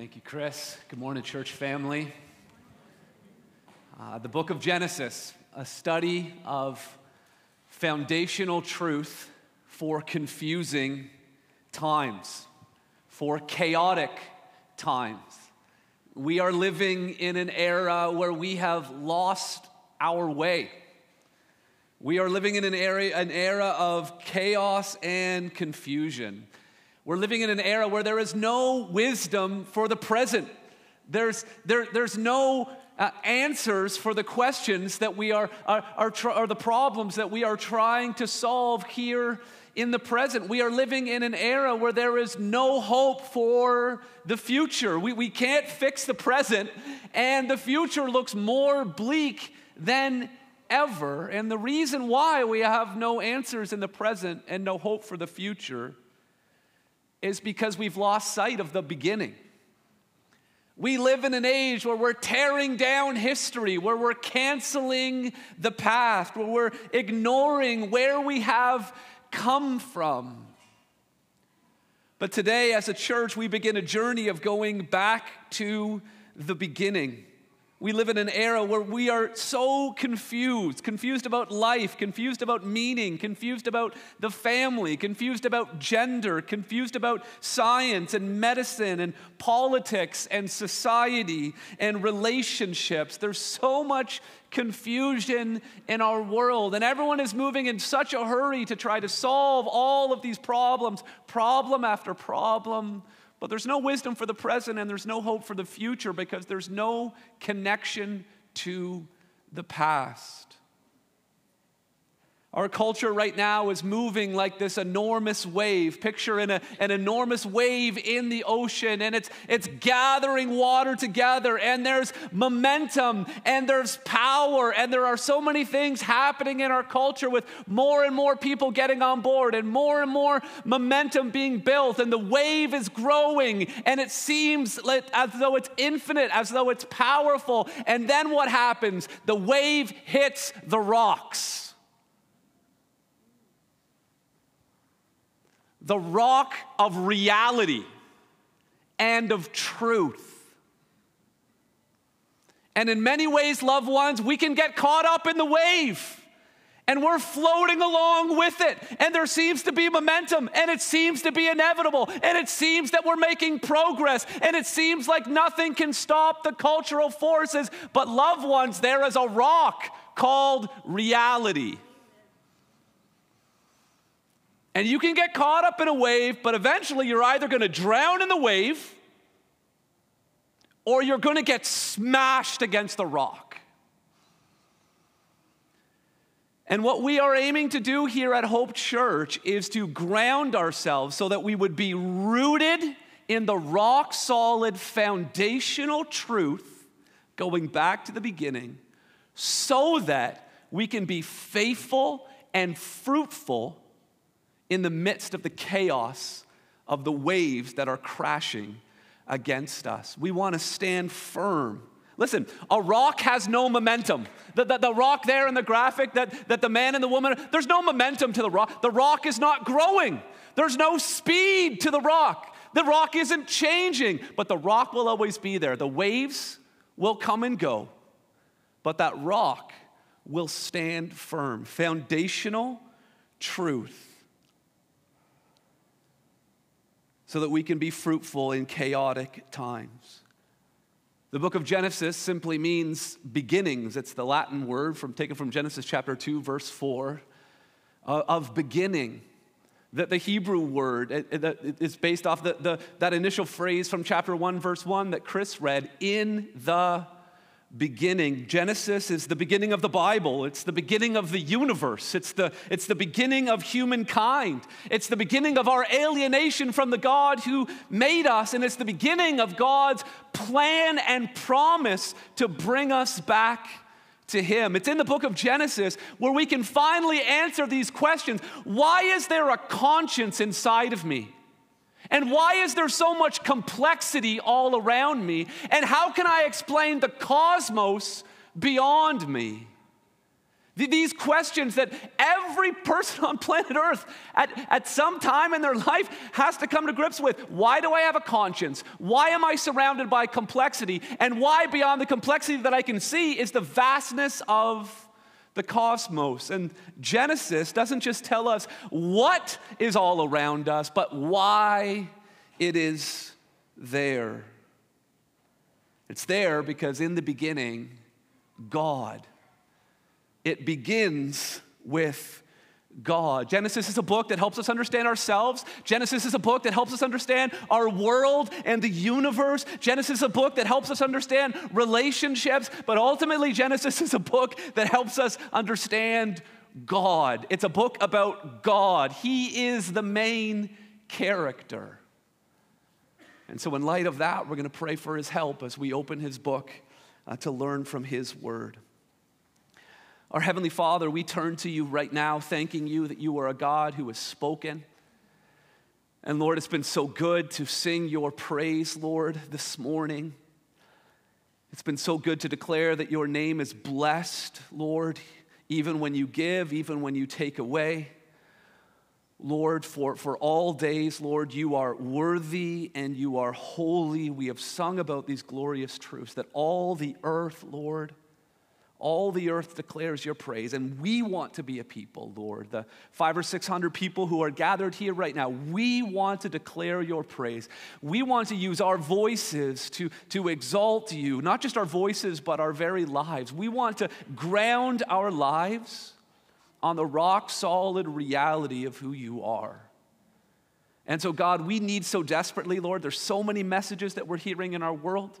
Thank you, Chris. Good morning, church family. Uh, the book of Genesis, a study of foundational truth for confusing times, for chaotic times. We are living in an era where we have lost our way. We are living in an, area, an era of chaos and confusion. We're living in an era where there is no wisdom for the present. There's, there, there's no uh, answers for the questions that we are, are, are, tr- are the problems that we are trying to solve here in the present. We are living in an era where there is no hope for the future. We, we can't fix the present, and the future looks more bleak than ever. And the reason why we have no answers in the present and no hope for the future is because we've lost sight of the beginning. We live in an age where we're tearing down history, where we're canceling the past, where we're ignoring where we have come from. But today, as a church, we begin a journey of going back to the beginning. We live in an era where we are so confused, confused about life, confused about meaning, confused about the family, confused about gender, confused about science and medicine and politics and society and relationships. There's so much confusion in our world, and everyone is moving in such a hurry to try to solve all of these problems, problem after problem but there's no wisdom for the present and there's no hope for the future because there's no connection to the past. Our culture right now is moving like this enormous wave. Picture in a, an enormous wave in the ocean, and it's, it's gathering water together, and there's momentum, and there's power, and there are so many things happening in our culture with more and more people getting on board, and more and more momentum being built, and the wave is growing, and it seems like, as though it's infinite, as though it's powerful. And then what happens? The wave hits the rocks. The rock of reality and of truth. And in many ways, loved ones, we can get caught up in the wave and we're floating along with it. And there seems to be momentum, and it seems to be inevitable, and it seems that we're making progress, and it seems like nothing can stop the cultural forces. But, loved ones, there is a rock called reality. And you can get caught up in a wave, but eventually you're either going to drown in the wave or you're going to get smashed against the rock. And what we are aiming to do here at Hope Church is to ground ourselves so that we would be rooted in the rock solid foundational truth, going back to the beginning, so that we can be faithful and fruitful in the midst of the chaos of the waves that are crashing against us. We want to stand firm. Listen, a rock has no momentum. The, the, the, rock there in the graphic that, that the man and the woman, there's no momentum to the rock. The rock is not growing, there's no speed to the rock. The rock isn't changing, but the rock will always be there. The waves will come and go, but that rock will stand firm. Foundational truth so that we can be fruitful in chaotic times. The book of Genesis simply means beginnings. It's the Latin word from taken from Genesis chapter 2 verse 4 uh, of beginning. That the Hebrew word it, it, it's based off the, the, that initial phrase from chapter 1 verse 1 that Chris read in the beginning. Genesis is the beginning of the Bible. It's the beginning of the universe. It's the, it's the beginning of humankind. It's the beginning of our alienation from the God who made us. And it's the beginning of God's plan and promise to bring us back to Him. It's in the book of Genesis where we can finally answer these questions. Why is there a conscience inside of me? And why is there so much complexity all around me? And how can I explain the cosmos beyond me? These questions that every person on planet Earth at, at some time in their life has to come to grips with. Why do I have a conscience? Why am I surrounded by complexity? And why, beyond the complexity that I can see, is the vastness of the cosmos. And Genesis doesn't just tell us what is all around us, but why it is there. It's there because in the beginning, God it begins with God. Genesis is a book that helps us understand ourselves. Genesis is a book that helps us understand our world and the universe. Genesis is a book that helps us understand relationships. But ultimately, Genesis is a book that helps us understand God. It's a book about God. He is the main character. And so, in light of that, we're going to pray for his help as we open his book uh, to learn from his word. Our Heavenly Father, we turn to you right now, thanking you that you are a God who has spoken. And Lord, it's been so good to sing your praise, Lord, this morning. It's been so good to declare that your name is blessed, Lord, even when you give, even when you take away. Lord, for, for all days, Lord, you are worthy and you are holy. We have sung about these glorious truths that all the earth, Lord, all the earth declares your praise, and we want to be a people, Lord. The five or six hundred people who are gathered here right now, we want to declare your praise. We want to use our voices to, to exalt you, not just our voices, but our very lives. We want to ground our lives on the rock solid reality of who you are. And so, God, we need so desperately, Lord, there's so many messages that we're hearing in our world.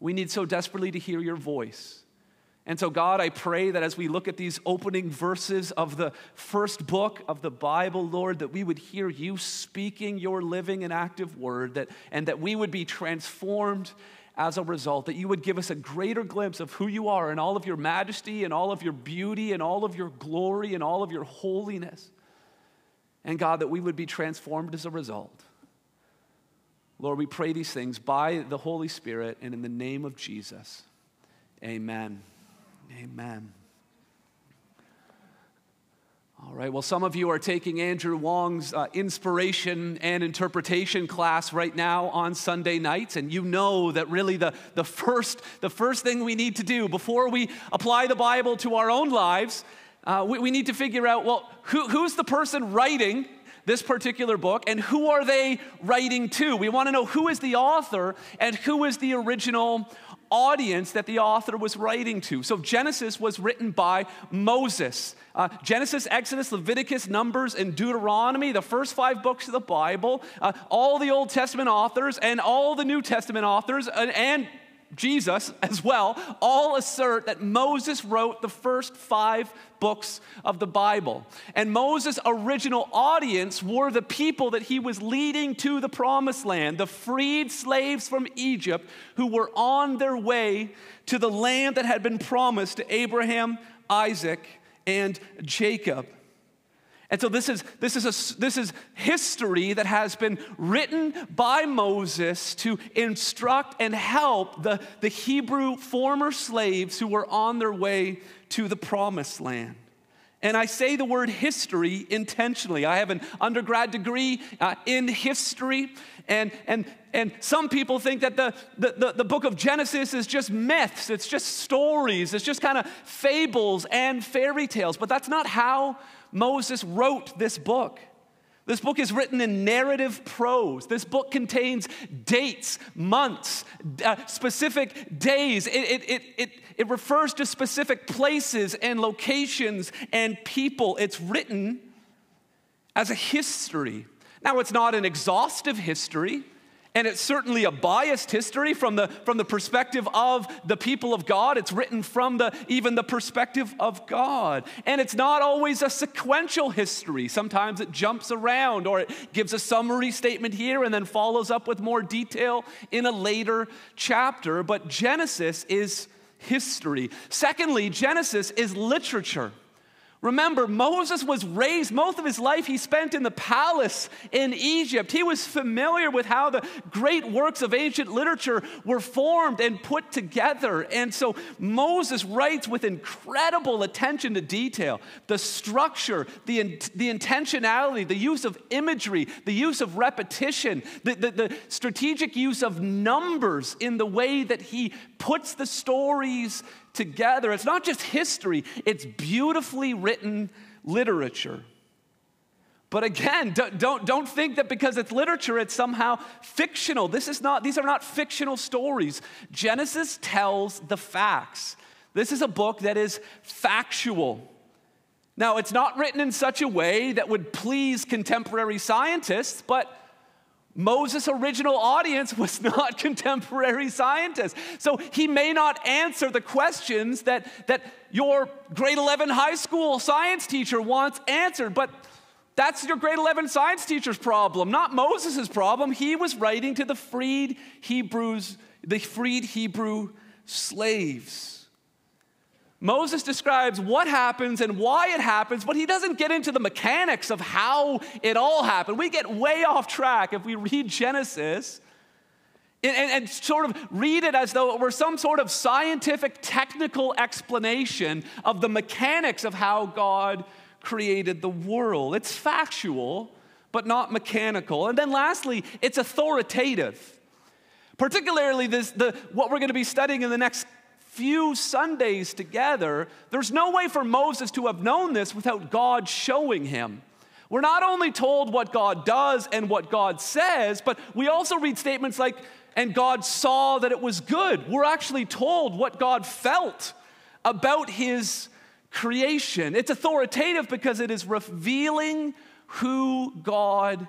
We need so desperately to hear your voice. And so, God, I pray that as we look at these opening verses of the first book of the Bible, Lord, that we would hear you speaking your living and active word, that, and that we would be transformed as a result, that you would give us a greater glimpse of who you are and all of your majesty and all of your beauty and all of your glory and all of your holiness. And God, that we would be transformed as a result. Lord, we pray these things by the Holy Spirit and in the name of Jesus. Amen. Amen. All right, well, some of you are taking Andrew Wong's uh, inspiration and interpretation class right now on Sunday nights, and you know that really the, the, first, the first thing we need to do before we apply the Bible to our own lives, uh, we, we need to figure out well, who, who's the person writing this particular book and who are they writing to? We want to know who is the author and who is the original audience that the author was writing to. So Genesis was written by Moses. Uh, Genesis, Exodus, Leviticus, Numbers, and Deuteronomy, the first five books of the Bible, uh, all the Old Testament authors and all the New Testament authors, and, and Jesus as well, all assert that Moses wrote the first five books of the Bible. And Moses' original audience were the people that he was leading to the promised land, the freed slaves from Egypt who were on their way to the land that had been promised to Abraham, Isaac, and Jacob. And so this is, this, is a, this is history that has been written by Moses to instruct and help the, the Hebrew former slaves who were on their way to the promised land. And I say the word history intentionally. I have an undergrad degree uh, in history, and, and, and some people think that the, the, the, the book of Genesis is just myths, it's just stories, it's just kind of fables and fairy tales. But that's not how Moses wrote this book. This book is written in narrative prose. This book contains dates, months, uh, specific days. It, it, it, it, it refers to specific places and locations and people. It's written as a history. Now, it's not an exhaustive history. And it's certainly a biased history from the, from the perspective of the people of God. It's written from the, even the perspective of God. And it's not always a sequential history. Sometimes it jumps around or it gives a summary statement here and then follows up with more detail in a later chapter. But Genesis is history. Secondly, Genesis is literature. Remember, Moses was raised, most of his life he spent in the palace in Egypt. He was familiar with how the great works of ancient literature were formed and put together. And so Moses writes with incredible attention to detail the structure, the, the intentionality, the use of imagery, the use of repetition, the, the, the strategic use of numbers in the way that he puts the stories together. It's not just history, it's beautifully written literature. But again, don't, don't, don't, think that because it's literature, it's somehow fictional. This is not, these are not fictional stories. Genesis tells the facts. This is a book that is factual. Now, it's not written in such a way that would please contemporary scientists, but Moses' original audience was not contemporary scientists. So he may not answer the questions that, that your grade 11 high school science teacher wants answered, but that's your grade 11 science teacher's problem, not Moses' problem. He was writing to the freed Hebrews, the freed Hebrew slaves. Moses describes what happens and why it happens, but he doesn't get into the mechanics of how it all happened. We get way off track if we read Genesis and, and, and, sort of read it as though it were some sort of scientific, technical explanation of the mechanics of how God created the world. It's factual, but not mechanical. And then lastly, it's authoritative. Particularly, this, the, what we're going to be studying in the next few Sundays together, there's no way for Moses to have known this without God showing him. We're not only told what God does and what God says, but we also read statements like, and God saw that it was good. We're actually told what God felt about his creation. It's authoritative because it is revealing who God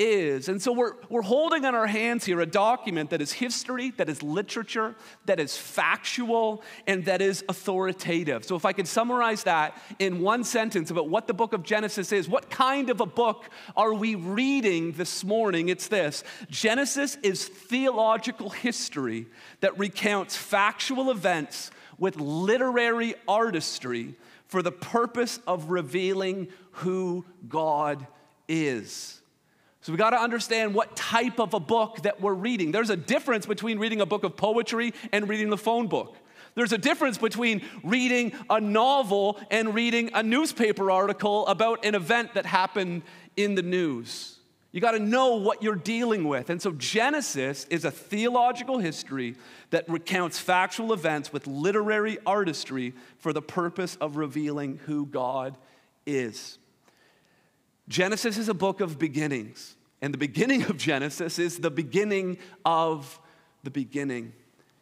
is. And so we're, we're holding in our hands here a document that is history, that is literature, that is factual, and that is authoritative. So if I could summarize that in one sentence about what the book of Genesis is, what kind of a book are we reading this morning? It's this Genesis is theological history that recounts factual events with literary artistry for the purpose of revealing who God is. So we got to understand what type of a book that we're reading. There's a difference between reading a book of poetry and reading the phone book. There's a difference between reading a novel and reading a newspaper article about an event that happened in the news. You got to know what you're dealing with. And so Genesis is a theological history that recounts factual events with literary artistry for the purpose of revealing who God is. Genesis is a book of beginnings. And the beginning of Genesis is the beginning of the beginning.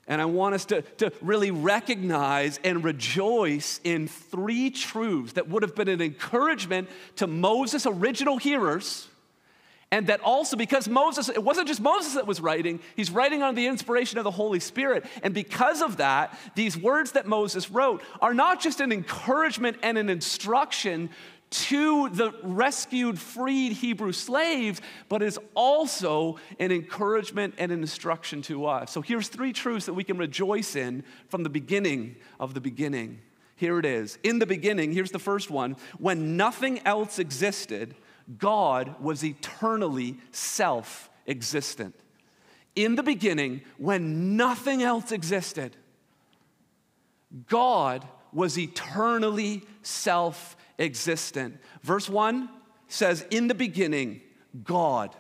And I want us to, to really recognize and rejoice in three truths that would have been an encouragement to Moses' original hearers. And that also, because Moses, it wasn't just Moses that was writing, he's writing under the inspiration of the Holy Spirit. And because of that, these words that Moses wrote are not just an encouragement and an instruction to the rescued, freed Hebrew slaves, but is also an encouragement and an instruction to us. So here's three truths that we can rejoice in from the beginning of the beginning. Here it is. In the beginning, here's the first one when nothing else existed, God was eternally self existent. In the beginning, when nothing else existed, God was eternally self existent. Verse 1 says, In the beginning, God.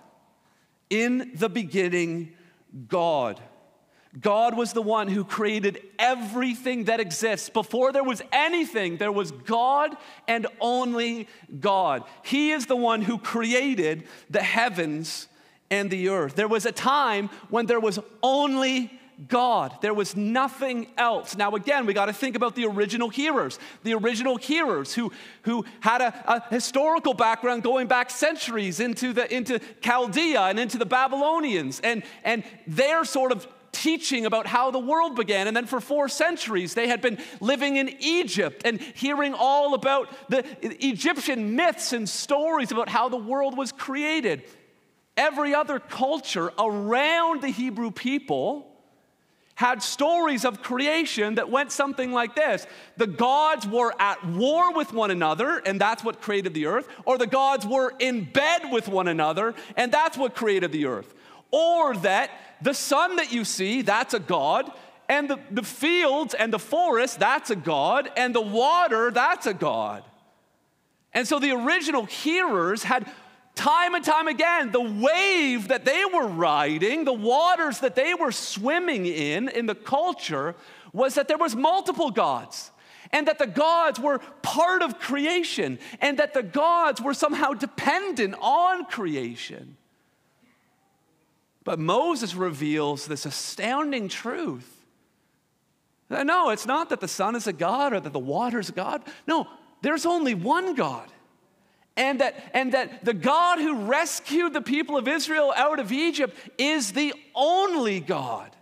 In the beginning, God. God was the one who created everything that exists. Before there was anything, there was God and only God. He is the one who created the heavens and the earth. There was a time when there was only God. There was nothing else. Now, again, we got to think about the original hearers, the original hearers who, who had a, a, historical background going back centuries into, the, into Chaldea and into the Babylonians. And, and their sort of teaching about how the world began. And then for four centuries, they had been living in Egypt and hearing all about the Egyptian myths and stories about how the world was created. Every other culture around the Hebrew people had stories of creation that went something like this The gods were at war with one another, and that's what created the earth, or the gods were in bed with one another, and that's what created the earth. Or that the sun that you see, that's a god, and the, the fields and the forest, that's a god, and the water, that's a god. And so the original hearers had time and time again, the wave that they were riding, the waters that they were swimming in, in the culture, was that there was multiple gods. And that the gods were part of creation, and that the gods were somehow dependent on creation. But Moses reveals this astounding truth. No, it's not that the sun is a God or that the water is a God. No, there's only one God and that, and that the God who rescued the people of Israel out of Egypt is the only God.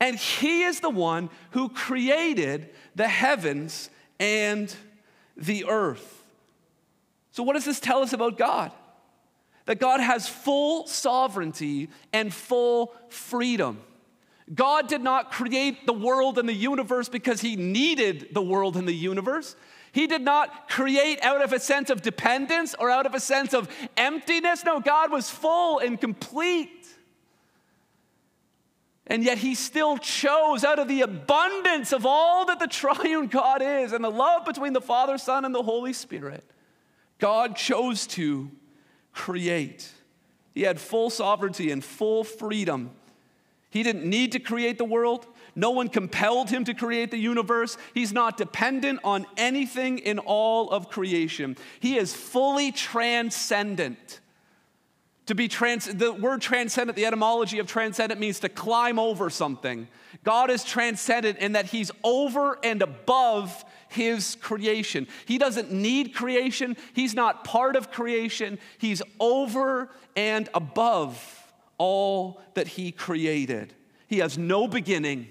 And He is the one who created the heavens and the earth. So, what does this tell us about God? That God has full sovereignty and full freedom. God did not create the world and the universe because he needed the world and the universe. He did not create out of a sense of dependence or out of a sense of emptiness. No, God was full and complete. And yet he still chose out of the abundance of all that the triune God is and the love between the Father, Son, and the Holy Spirit. God chose to create. He had full sovereignty and full freedom. He didn't need to create the world. No one compelled him to create the universe. He's not dependent on anything in all of creation. He is fully transcendent. To be trans, the word transcendent, the etymology of transcendent means to climb over something. God is transcendent in that He's over and above His creation. He doesn't need creation, He's not part of creation. He's over and above all that He created. He has no beginning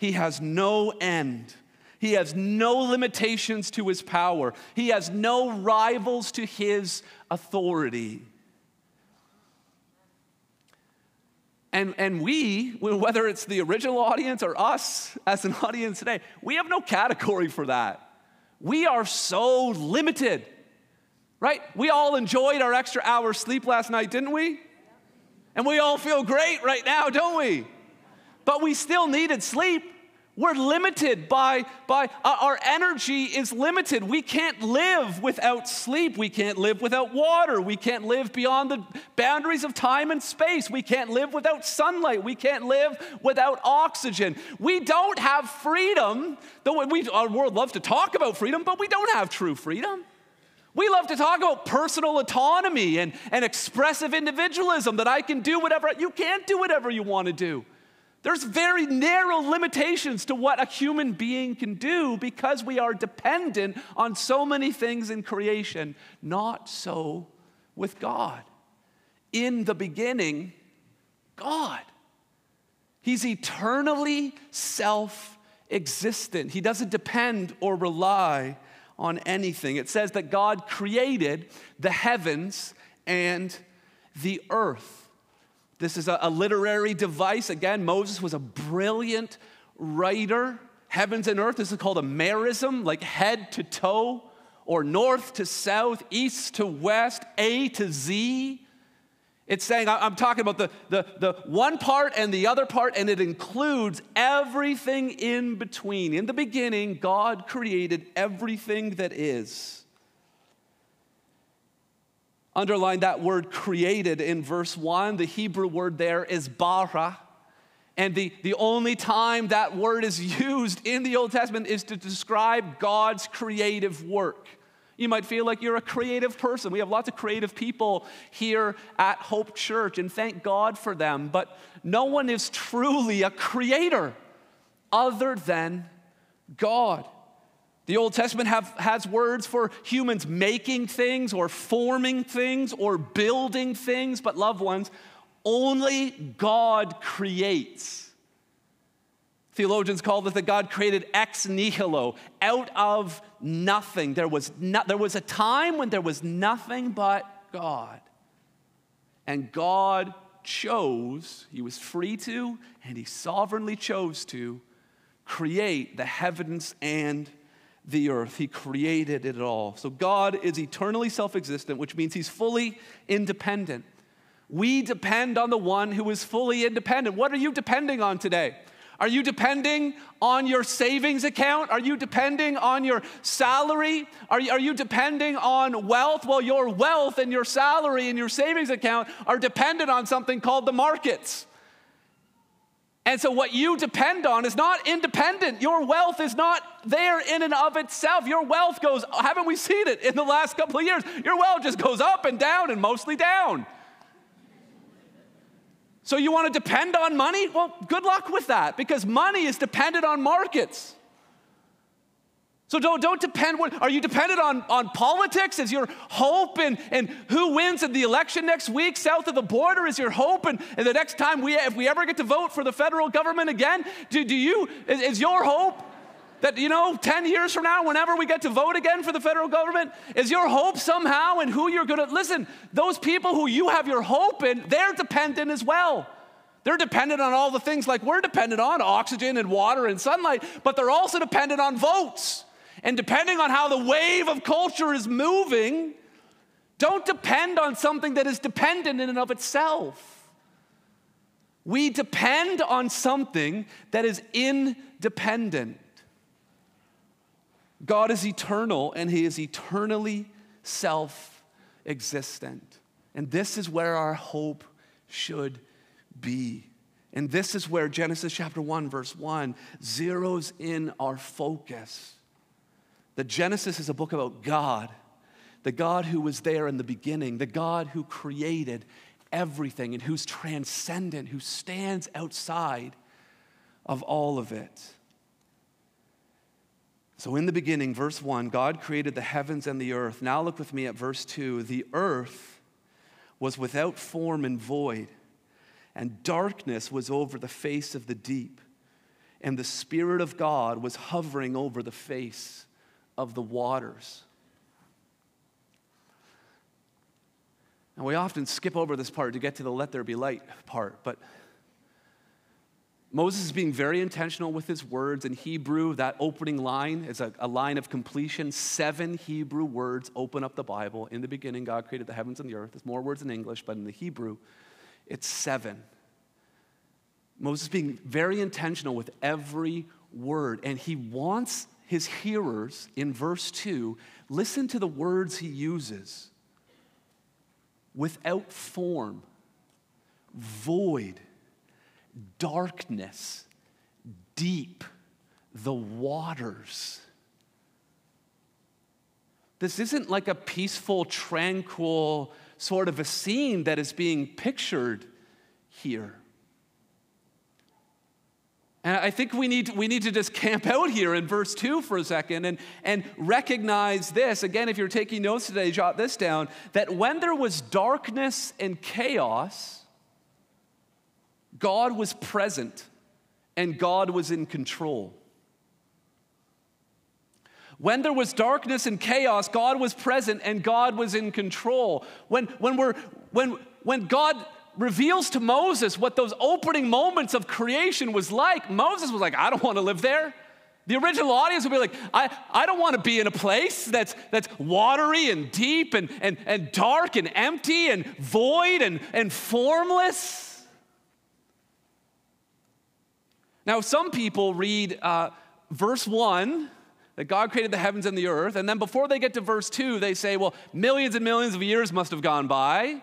he has no end. He has no limitations to his power. He has no rivals to his authority. And, and we, whether it's the original audience or us as an audience today, we have no category for that. We are so limited, right? We all enjoyed our extra hour sleep last night, didn't we? And we all feel great right now, don't we? but we still needed sleep. We're limited by, by uh, our energy is limited. We can't live without sleep. We can't live without water. We can't live beyond the boundaries of time and space. We can't live without sunlight. We can't live without oxygen. We don't have freedom. Though we, our world loves to talk about freedom, but we don't have true freedom. We love to talk about personal autonomy and, and expressive individualism that I can do whatever. You can't do whatever you want to do. There's very narrow limitations to what a human being can do because we are dependent on so many things in creation. Not so with God. In the beginning, God. He's eternally self existent, He doesn't depend or rely on anything. It says that God created the heavens and the earth. This is a, a literary device. Again, Moses was a brilliant writer. Heavens and earth, this is called a merism, like head to toe, or north to south, east to west, A to Z. It's saying, I'm talking about the, the, the one part and the other part, and it includes everything in between. In the beginning, God created everything that is. Underline that word created in verse 1. The Hebrew word there is bara. And the, the only time that word is used in the Old Testament is to describe God's creative work. You might feel like you're a creative person. We have lots of creative people here at Hope Church, and thank God for them. But no one is truly a creator other than God. The Old Testament have, has words for humans making things or forming things or building things, but loved ones, only God creates. Theologians call it that God created ex nihilo, out of nothing. There was, no, there was a time when there was nothing but God. And God chose, he was free to, and he sovereignly chose to create the heavens and the earth. He created it all. So God is eternally self existent, which means he's fully independent. We depend on the one who is fully independent. What are you depending on today? Are you depending on your savings account? Are you depending on your salary? Are you, are you depending on wealth? Well, your wealth and your salary and your savings account are dependent on something called the markets. And so, what you depend on is not independent. Your wealth is not there in and of itself. Your wealth goes, haven't we seen it in the last couple of years? Your wealth just goes up and down and mostly down. So you want to depend on money? Well, good luck with that because money is dependent on markets. So don't, don't depend, what, are you dependent on, on politics? Is your hope and, and who wins in the election next week south of the border? Is your hope and, and the next time we, if we ever get to vote for the federal government again, do, do you, is, is your hope that, you know, 10 years from now, whenever we get to vote again for the federal government, is your hope somehow in who you're going to listen? Those people who you have your hope in, they're dependent as well. They're dependent on all the things like we're dependent on oxygen and water and sunlight, but they're also dependent on votes. And depending on how the wave of culture is moving, don't depend on something that is dependent in and of itself. We depend on something that is independent. God is eternal and He is eternally self existent. And this is where our hope should be. And this is where Genesis chapter 1, verse 1 zeroes in our focus. The Genesis is a book about God, the God who was there in the beginning, the God who created everything and who's transcendent, who stands outside of all of it. So, in the beginning, verse 1, God created the heavens and the earth. Now, look with me at verse 2. The earth was without form and void, and darkness was over the face of the deep, and the Spirit of God was hovering over the face of the waters. And we often skip over this part to get to the let there be light part, but Moses is being very intentional with his words. In Hebrew, that opening line is a, a, line of completion. Seven Hebrew words open up the Bible. In the beginning, God created the heavens and the earth. There's more words in English, but in the Hebrew, it's seven. Moses being very intentional with every word, and he wants his hearers in verse 2 listen to the words he uses without form, void darkness, deep, the waters. This isn't like a peaceful, tranquil sort of a scene that is being pictured here. And I think we need, we need to just camp out here in verse 2 for a second and, and recognize this. Again, if you're taking notes today, jot this down that when there was darkness and chaos, God was present and God was in control. When there was darkness and chaos, God was present and God was in control. When, when, we're, when, when God reveals to Moses what those opening moments of creation was like, Moses was like, I don't want to live there. The original audience would be like, I, I don't want to be in a place that's, that's watery and deep and, and, and dark and empty and void and, and formless. Now, some people read uh, verse 1 that God created the heavens and the earth, and then before they get to verse 2, they say, well, millions and millions of years must have gone by.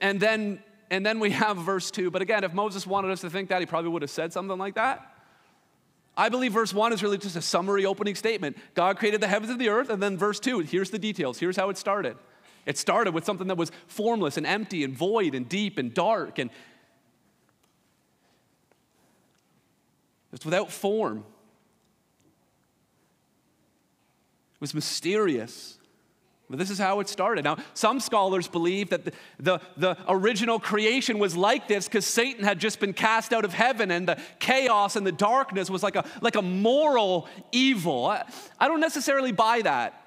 And then, and then we have verse 2. But again, if Moses wanted us to think that, he probably would have said something like that. I believe verse 1 is really just a summary opening statement. God created the heavens and the earth, and then verse 2, here's the details. Here's how it started. It started with something that was formless and empty and void and deep and dark. And It's without form. It was mysterious. But this is how it started. Now, some scholars believe that the, the, the original creation was like this because Satan had just been cast out of heaven and the chaos and the darkness was like a, like a moral evil. I, I don't necessarily buy that.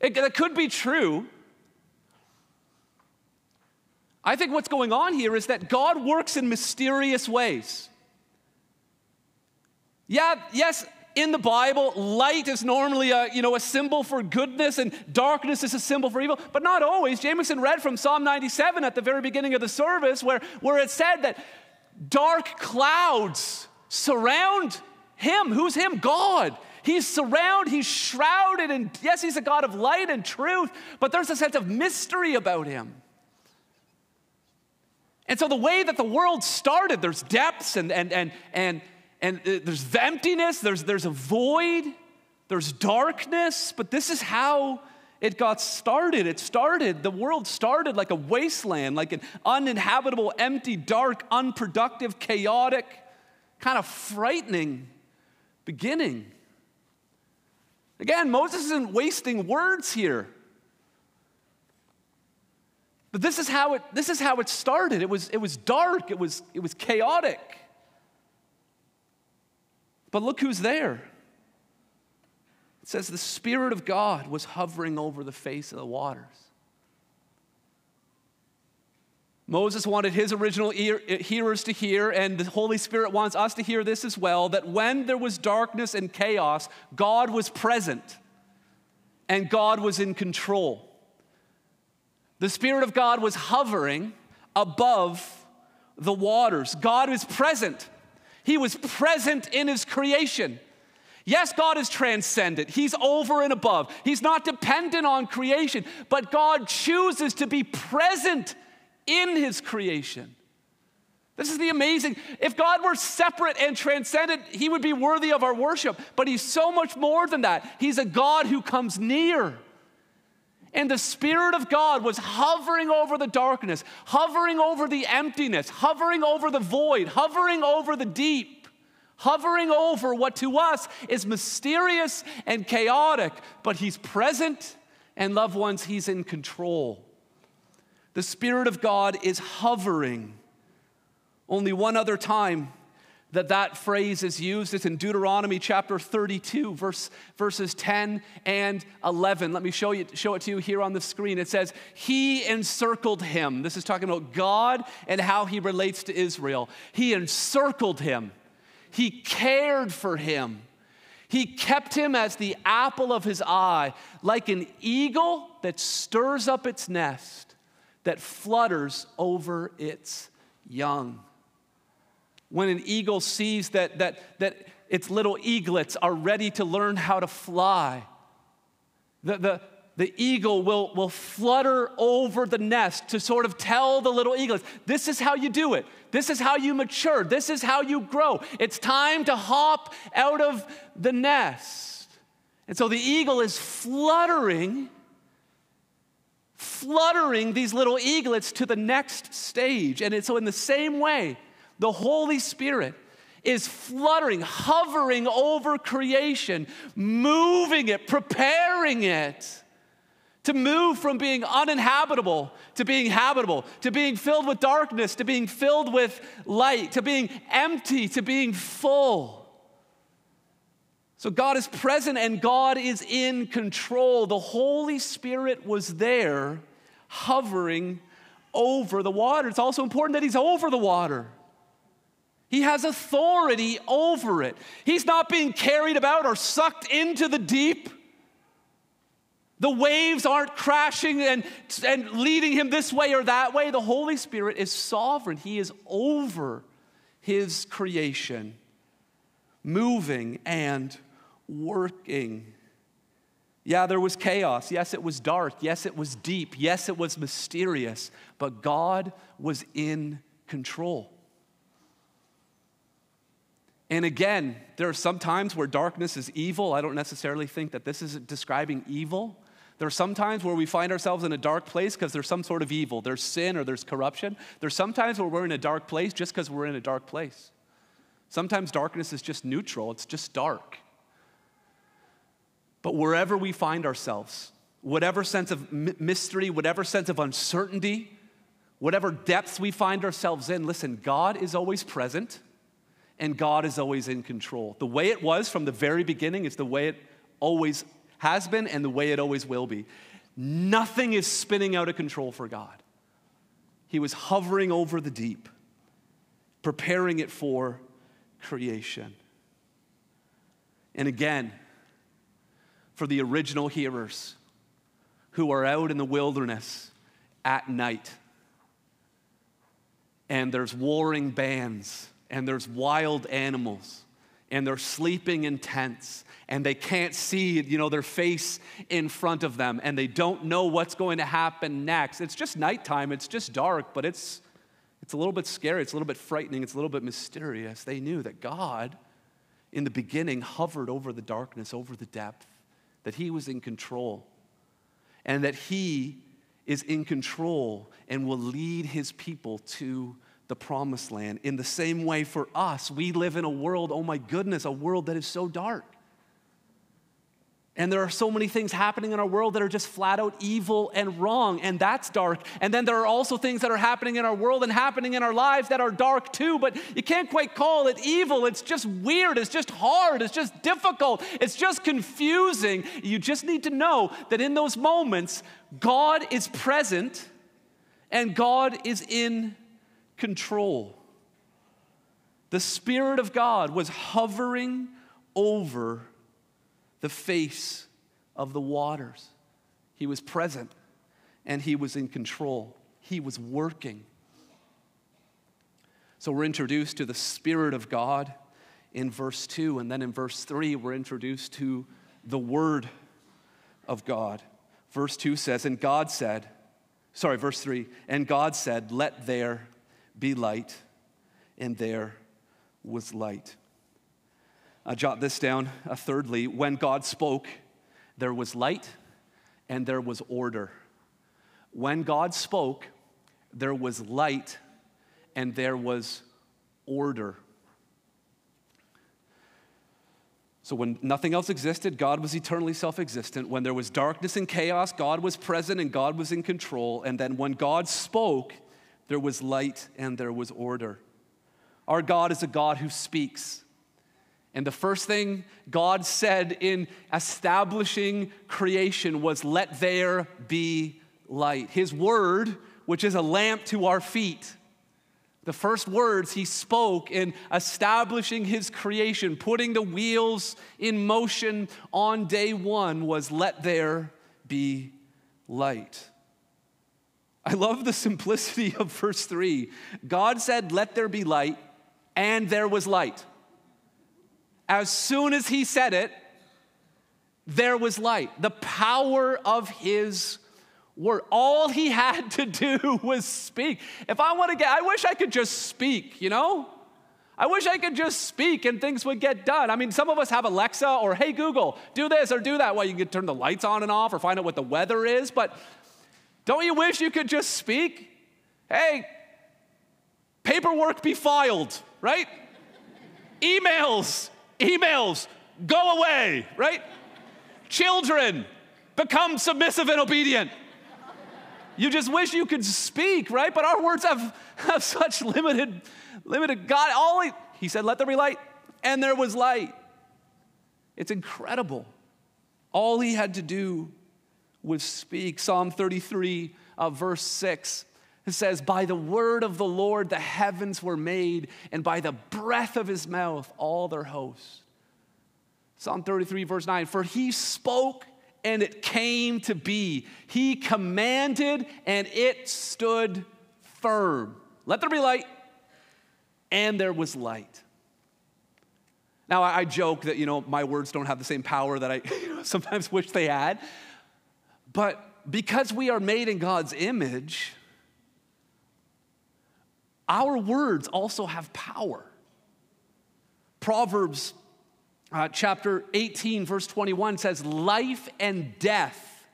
It, it could be true. I think what's going on here is that God works in mysterious ways. Yeah, yes, in the Bible, light is normally a, you know, a symbol for goodness and darkness is a symbol for evil, but not always. Jameson read from Psalm 97 at the very beginning of the service where, where it said that dark clouds surround him. Who's him? God. He's surrounded, he's shrouded, and yes, he's a God of light and truth, but there's a sense of mystery about him. And so the way that the world started, there's depths and and and and and there's emptiness, there's, there's a void, there's darkness, but this is how it got started. It started, the world started like a wasteland, like an uninhabitable, empty, dark, unproductive, chaotic, kind of frightening beginning. Again, Moses isn't wasting words here. But this is how it, this is how it started. It was, it was dark, it was, it was chaotic. But look who's there. It says the Spirit of God was hovering over the face of the waters. Moses wanted his original ear, eh, hearers to hear, and the Holy Spirit wants us to hear this as well that when there was darkness and chaos, God was present and God was in control. The Spirit of God was hovering above the waters. God is present. He was present in his creation. Yes, God is transcendent. He's over and above. He's not dependent on creation, but God chooses to be present in his creation. This is the amazing. If God were separate and transcendent, he would be worthy of our worship, but he's so much more than that. He's a God who comes near. And the Spirit of God was hovering over the darkness, hovering over the emptiness, hovering over the void, hovering over the deep, hovering over what to us is mysterious and chaotic, but He's present, and loved ones, He's in control. The Spirit of God is hovering. Only one other time that that phrase is used. It's in Deuteronomy chapter 32, verse, verses 10 and 11. Let me show, you, show it to you here on the screen. It says, He encircled him. This is talking about God and how he relates to Israel. He encircled him, he cared for him. He kept him as the apple of his eye, like an eagle that stirs up its nest, that flutters over its young when an eagle sees that, that, that its little eaglets are ready to learn how to fly, the, the, the eagle will, will flutter over the nest to sort of tell the little eaglets, this is how you do it. This is how you mature. This is how you grow. It's time to hop out of the nest. And so the eagle is fluttering, fluttering these little eaglets to the next stage. And so, in the same way, the Holy Spirit is fluttering, hovering over creation, moving it, preparing it to move from being uninhabitable to being habitable, to being filled with darkness, to being filled with light, to being empty, to being full. So God is present and God is in control. The Holy Spirit was there hovering over the water. It's also important that He's over the water. He has authority over it. He's not being carried about or sucked into the deep. The waves aren't crashing and, and leading him this way or that way. The Holy Spirit is sovereign, He is over His creation, moving and working. Yeah, there was chaos. Yes, it was dark. Yes, it was deep. Yes, it was mysterious. But God was in control. And again, there are some times where darkness is evil. I don't necessarily think that this is describing evil. There are some times where we find ourselves in a dark place because there's some sort of evil. There's sin or there's corruption. There's sometimes where we're in a dark place just because we're in a dark place. Sometimes darkness is just neutral, it's just dark. But wherever we find ourselves, whatever sense of mystery, whatever sense of uncertainty, whatever depths we find ourselves in, listen, God is always present and God is always in control. The way it was from the very beginning is the way it always has been and the way it always will be. Nothing is spinning out of control for God. He was hovering over the deep, preparing it for creation. And again, for the original hearers who are out in the wilderness at night, and there's warring bands, and there's wild animals, and they're sleeping in tents, and they can't see, you know, their face in front of them, and they don't know what's going to happen next. It's just nighttime, it's just dark, but it's it's a little bit scary, it's a little bit frightening, it's a little bit mysterious. They knew that God in the beginning hovered over the darkness, over the depth, that he was in control, and that he is in control and will lead his people to the promised land. In the same way, for us, we live in a world, oh my goodness, a world that is so dark. And there are so many things happening in our world that are just flat out evil and wrong, and that's dark. And then there are also things that are happening in our world and happening in our lives that are dark too, but you can't quite call it evil. It's just weird, it's just hard, it's just difficult, it's just confusing. You just need to know that in those moments, God is present and God is in control. The Spirit of God was hovering over the face of the waters. He was present and he was in control. He was working. So we're introduced to the Spirit of God in verse 2, and then in verse 3, we're introduced to the Word of God. Verse 2 says, And God said, sorry, verse 3, and God said, Let there be light, and there was light. I jot this down. Uh, thirdly, when God spoke, there was light and there was order. When God spoke, there was light and there was order. So, when nothing else existed, God was eternally self existent. When there was darkness and chaos, God was present and God was in control. And then when God spoke, there was light and there was order. Our God is a God who speaks. And the first thing God said in establishing creation was, Let there be light. His word, which is a lamp to our feet, the first words he spoke in establishing his creation, putting the wheels in motion on day one, was, Let there be light. I love the simplicity of verse 3. God said, Let there be light, and there was light. As soon as he said it, there was light. The power of his word. All he had to do was speak. If I want to get, I wish I could just speak, you know? I wish I could just speak and things would get done. I mean, some of us have Alexa or, hey, Google, do this or do that. Well, you can turn the lights on and off or find out what the weather is, but don't you wish you could just speak? Hey, paperwork be filed, right? Emails emails, go away, right? Children, become submissive and obedient. You just wish you could speak, right? But our words have, have such limited, limited God. All he, he said, let there be light, and there was light. It's incredible. All he had to do was speak. Psalm 33, uh, verse 6 it says, By the word of the Lord the heavens were made, and by the breath of his mouth all their hosts. Psalm 33, verse 9 For he spoke and it came to be. He commanded and it stood firm. Let there be light, and there was light. Now, I joke that, you know, my words don't have the same power that I sometimes wish they had. But because we are made in God's image, our words also have power. Proverbs uh, chapter 18, verse 21 says, Life and death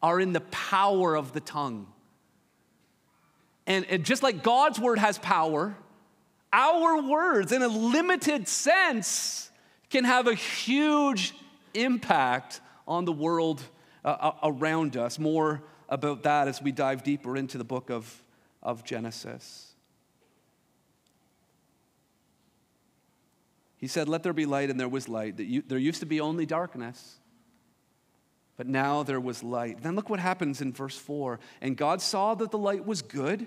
are in the power of the tongue. And, and just like God's word has power, our words, in a limited sense, can have a huge impact on the world uh, around us. More about that as we dive deeper into the book of, of Genesis. He said, Let there be light, and there was light. That There used to be only darkness, but now there was light. Then look what happens in verse 4. And God saw that the light was good,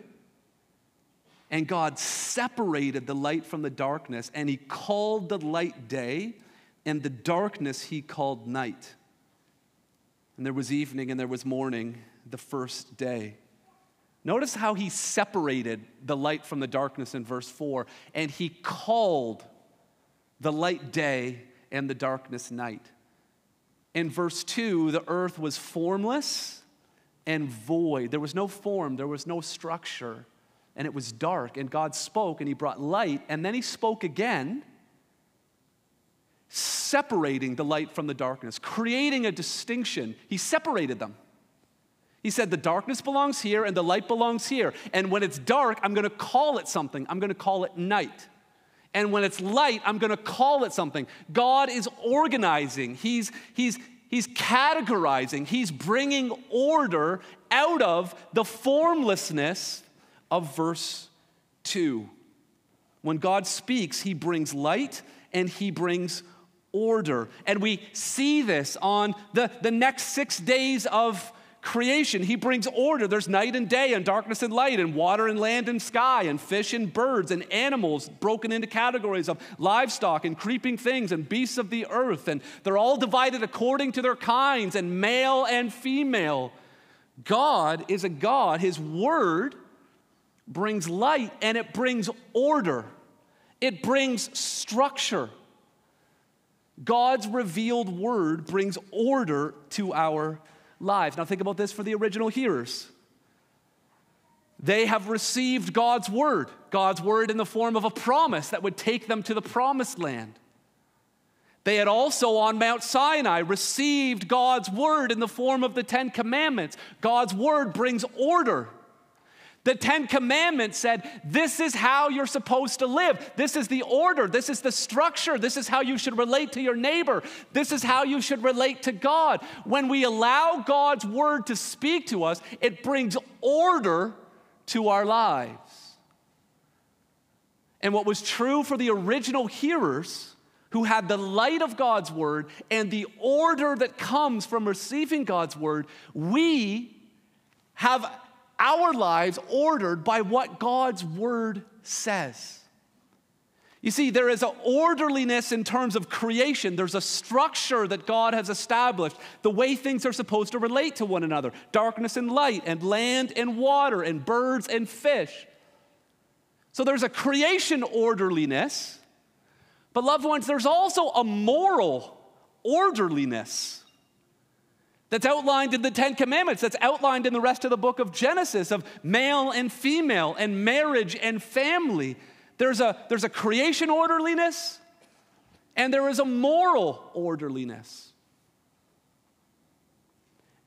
And God separated the light from the darkness, and He called the light day, and the darkness He called night. And there was evening and there was morning the first day. Notice how He separated the light from the darkness in verse 4, and He called the light day and the darkness night. In verse 2, the earth was formless and void. There was no form, there was no structure and it was dark, and God spoke, and He brought light, and then He spoke again, separating the light from the darkness, creating a distinction. He separated them. He said, The darkness belongs here, and the light belongs here. And when it's dark, I'm going to call it something. I'm going to call it night. And when it's light, I'm going to call it something. God is organizing, He's, he's, He's categorizing, He's bringing order out of the formlessness of verse 2. When God speaks, he brings light and he brings order. And we see this on the, the next six days of creation. He brings order. There's night and day, and darkness and light, and water and land and sky, and fish and birds, and animals broken into categories of livestock and creeping things and beasts of the earth. And they're all divided according to their kinds, and male and female. God is a God. His word brings light and it brings order, it brings structure. God's revealed word brings order to our lives. Now, think about this for the original hearers. They have received God's word, God's word in the form of a promise that would take them to the promised land. They had also on Mount Sinai received God's word in the form of the Ten Commandments. God's word brings order. The Ten Commandments said, This is how you're supposed to live. This is the order. This is the structure. This is how you should relate to your neighbor. This is how you should relate to God. When we allow God's word to speak to us, it brings order to our lives. And what was true for the original hearers who had the light of God's word and the order that comes from receiving God's word, we have our lives ordered by what God's word says. You see, there is an orderliness in terms of creation. There's a structure that God has established, the way things are supposed to relate to one another darkness and light, and land and water, and birds and fish. So there's a creation orderliness. But, loved ones, there's also a moral orderliness that's outlined in the Ten Commandments, that's outlined in the rest of the book of Genesis of male and female and marriage and family. There's a, there's a creation orderliness and there is a moral orderliness.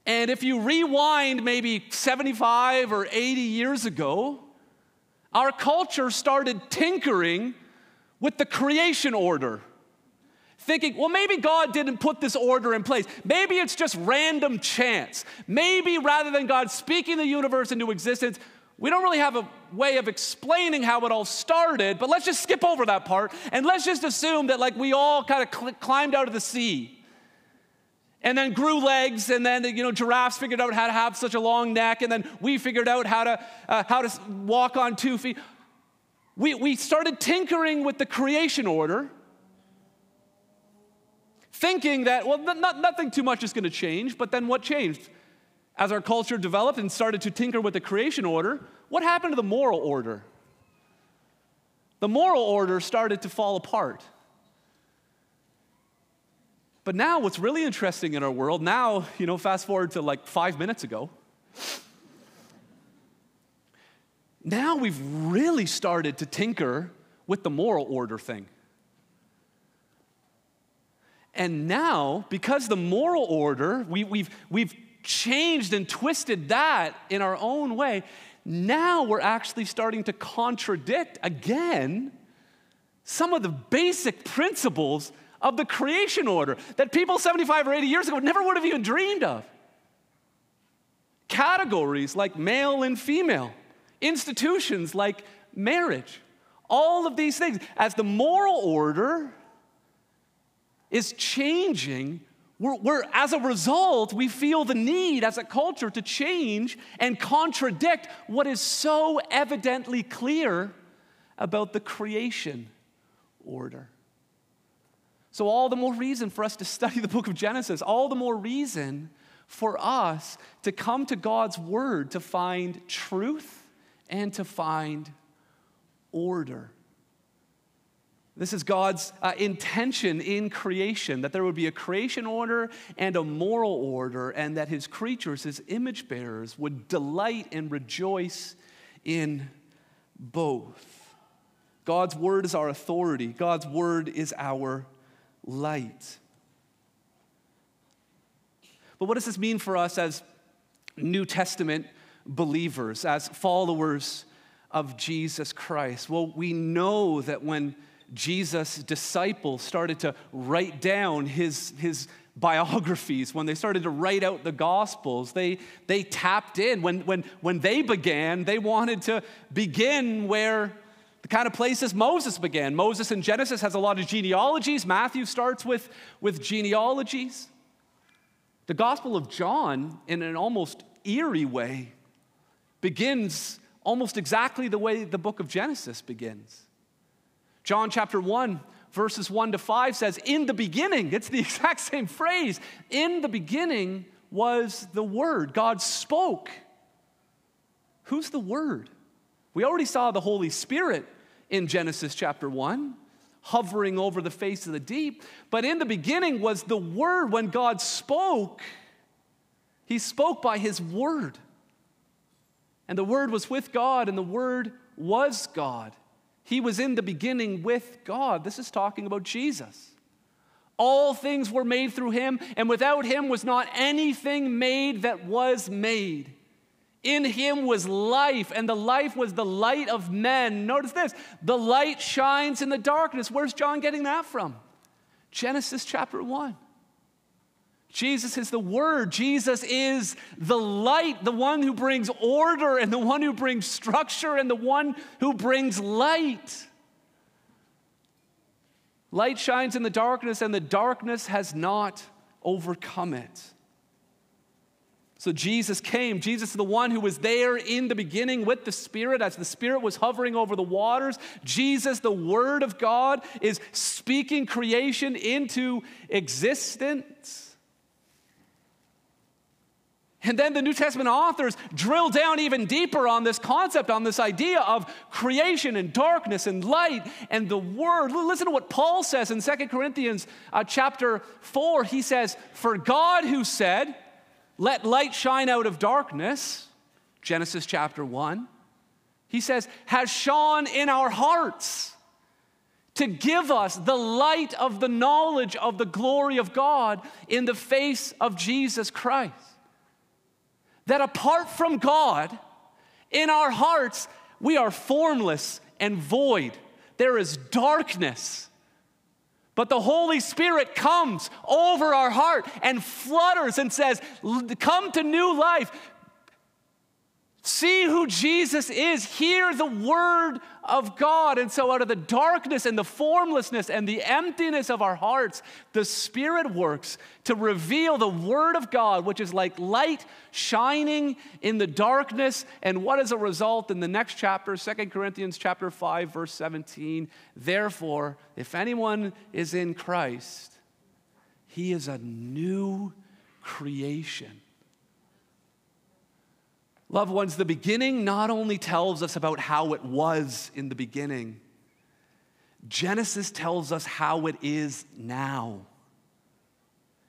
And if you rewind maybe 75 or 80 years ago, our culture started tinkering with the creation order thinking, well, maybe God didn't put this order in place. Maybe it's just random chance. Maybe rather than God speaking the universe into existence, we don't really have a way of explaining how it all started, but let's just skip over that part and let's just assume that, like, we all kind of cl- climbed out of the sea and then grew legs and then you know giraffes figured out how to have such a long neck and then we figured out how to uh, how to walk on two feet we, we started tinkering with the creation order thinking that, well, not, nothing too much is going to change. But then what changed? As our culture developed and started to tinker with the creation order, what happened to the moral order? The moral order started to fall apart. But now, what's really interesting in our world, now, you know, fast forward to like five minutes ago, now we've really started to tinker with the moral order thing. And now, because the moral order, we, we've, we've changed and twisted that in our own way, now we're actually starting to contradict again some of the basic principles of the creation order that people 75 or 80 years ago never would have even dreamed of. Categories like male and female, institutions like marriage, all of these things. As the moral order is changing, we're, we're, as a result, we feel the need as a culture to change and contradict what is so evidently clear about the creation order. So, all the more reason for us to study the book of Genesis, all the more reason for us to come to God's word to find truth and to find order. This is God's uh, intention in creation that there would be a creation order and a moral order, and that his creatures, his image bearers, would delight and rejoice in both. God's word is our authority, God's word is our light. But what does this mean for us as New Testament believers, as followers of Jesus Christ? Well, we know that when Jesus' disciples started to write down his, his biographies, when they started to write out the Gospels, they, they tapped in. When, when, when they began, they wanted to begin where the kind of places Moses began. Moses in Genesis has a lot of genealogies, Matthew starts with, with genealogies. The Gospel of John, in an almost eerie way, begins almost exactly the way the book of Genesis begins. John chapter 1, verses 1 to 5 says, In the beginning, it's the exact same phrase. In the beginning was the Word. God spoke. Who's the Word? We already saw the Holy Spirit in Genesis chapter 1, hovering over the face of the deep. But in the beginning was the Word. When God spoke, He spoke by His Word. And the Word was with God, and the Word was God. He was in the beginning with God. This is talking about Jesus. All things were made through him, and without him was not anything made that was made. In him was life, and the life was the light of men. Notice this the light shines in the darkness. Where's John getting that from? Genesis chapter 1. Jesus is the Word. Jesus is the light, the one who brings order and the one who brings structure and the one who brings light. Light shines in the darkness, and the darkness has not overcome it. So Jesus came. Jesus is the one who was there in the beginning with the Spirit as the Spirit was hovering over the waters. Jesus, the Word of God, is speaking creation into existence. And then the New Testament authors drill down even deeper on this concept, on this idea of creation and darkness and light and the Word. Listen to what Paul says in 2 Corinthians uh, chapter 4. He says, For God who said, Let light shine out of darkness, Genesis chapter 1, he says, has shone in our hearts to give us the light of the knowledge of the glory of God in the face of Jesus Christ that apart from God, in our hearts, we are formless and void. There is darkness. But the Holy Spirit comes over our heart and flutters and says, Come to new life. See who Jesus is. Hear the word of God. And so, out of the darkness and the formlessness and the emptiness of our hearts, the Spirit works to reveal the word of God, which is like light shining in the darkness. And what is a result in the next chapter, 2 Corinthians chapter 5, verse 17? Therefore, if anyone is in Christ, he is a new creation. Loved ones, the beginning not only tells us about how it was in the beginning, Genesis tells us how it is now.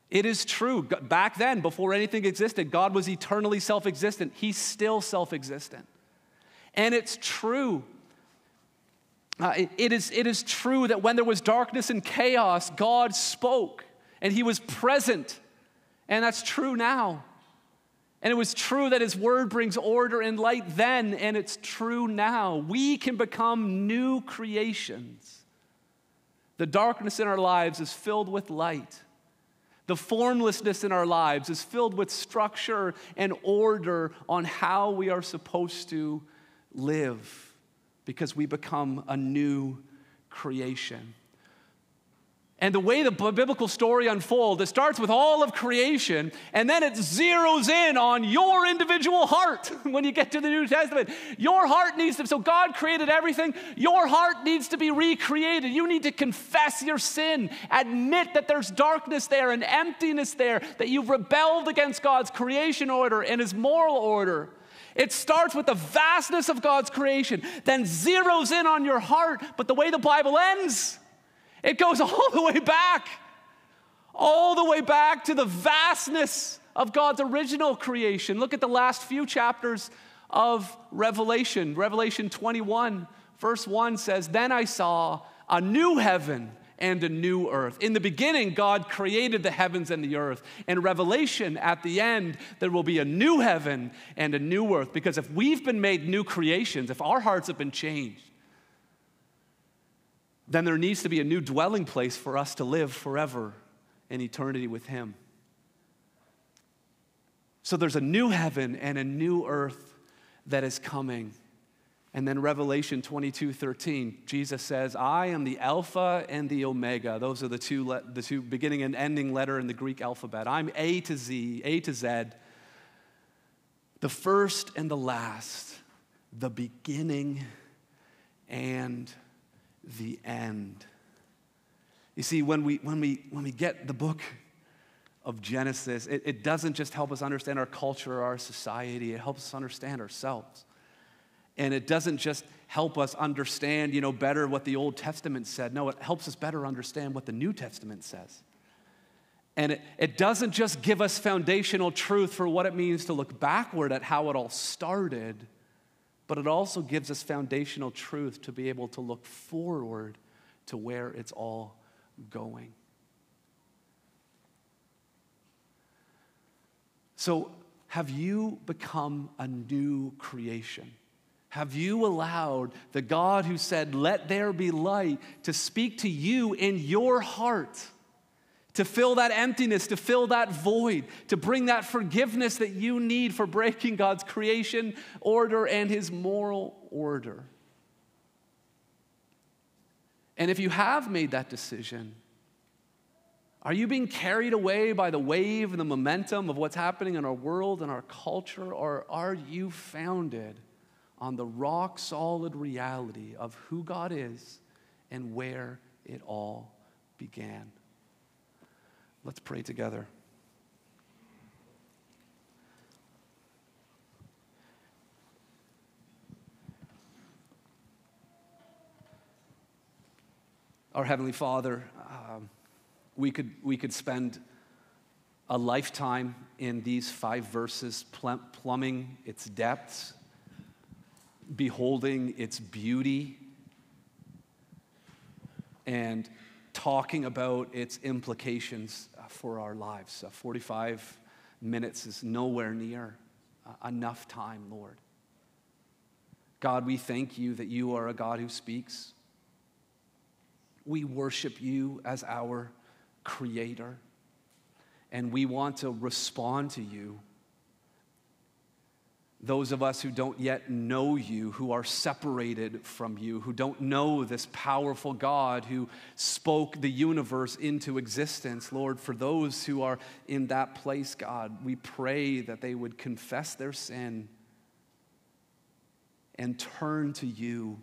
It is true. Back then, before anything existed, God was eternally self existent. He's still self existent. And it's true. Uh, it, it, is, it is true that when there was darkness and chaos, God spoke and He was present. And that's true now. And it was true that his word brings order and light then, and it's true now. We can become new creations. The darkness in our lives is filled with light. The formlessness in our lives is filled with structure and order on how we are supposed to live because we become a new creation. And the way the biblical story unfolds, it starts with all of creation, and then it zeroes in on your individual heart when you get to the New Testament. Your heart needs to, so God created everything. Your heart needs to be recreated. You need to confess your sin, admit that there's darkness there and emptiness there, that you've rebelled against God's creation order and His moral order. It starts with the vastness of God's creation, then zeroes in on your heart. But the way the Bible ends, it goes all the way back, all the way back to the vastness of God's original creation. Look at the last few chapters of Revelation. Revelation 21, verse 1 says, Then I saw a new heaven and a new earth. In the beginning, God created the heavens and the earth. In Revelation, at the end, there will be a new heaven and a new earth. Because if we've been made new creations, if our hearts have been changed, then there needs to be a new dwelling place for us to live forever in eternity with Him. So there's a new heaven and a new earth that is coming. And then Revelation 22 13, Jesus says, I am the Alpha and the Omega. Those are the two, le- the two beginning and ending letter in the Greek alphabet. I'm A to Z, A to Z, the first and the last, the beginning and the end. You see, when we, when we, when we get the book of Genesis, it, it doesn't just help us understand our culture or our society, it helps us understand ourselves. And it doesn't just help us understand, you know, better what the Old Testament said. No, it helps us better understand what the New Testament says. And it, it doesn't just give us foundational truth for what it means to look backward at how it all started but it also gives us foundational truth to be able to look forward to where it's all going. So, have you become a new creation? Have you allowed the God who said, Let there be light, to speak to you in your heart? To fill that emptiness, to fill that void, to bring that forgiveness that you need for breaking God's creation order and his moral order. And if you have made that decision, are you being carried away by the wave and the momentum of what's happening in our world and our culture, or are you founded on the rock solid reality of who God is and where it all began? Let's pray together. Our Heavenly Father, um, we, could, we could spend a lifetime in these five verses plumbing its depths, beholding its beauty, and talking about its implications uh, for our lives. Uh, 45 minutes is nowhere near uh, enough time, Lord. God, we thank you that you are a God who speaks. We worship you as our creator, and we want to respond to you those of us who don't yet know you, who are separated from you, who don't know this powerful God who spoke the universe into existence. Lord, for those who are in that place, God, we pray that they would confess their sin and turn to you.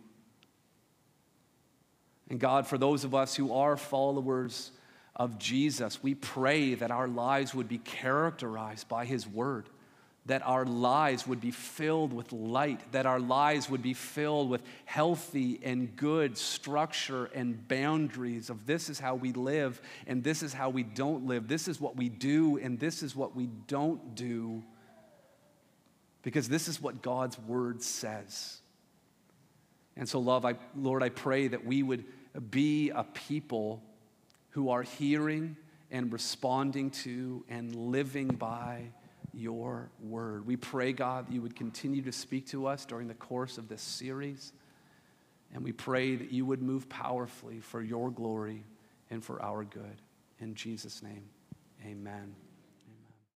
And God, for those of us who are followers of Jesus, we pray that our lives would be characterized by his word that our lives would be filled with light, that our lives would be filled with healthy and good structure and boundaries of this is how we live and this is how we don't live. This is what we do and this is what we don't do. Because this is what God's word says. And so, love, I, Lord, I pray that we would be a people who are hearing and responding to and living by your word. We pray, God, that you would continue to speak to us during the course of this series. And we pray that you would move powerfully for your glory and for our good. In Jesus' name, amen.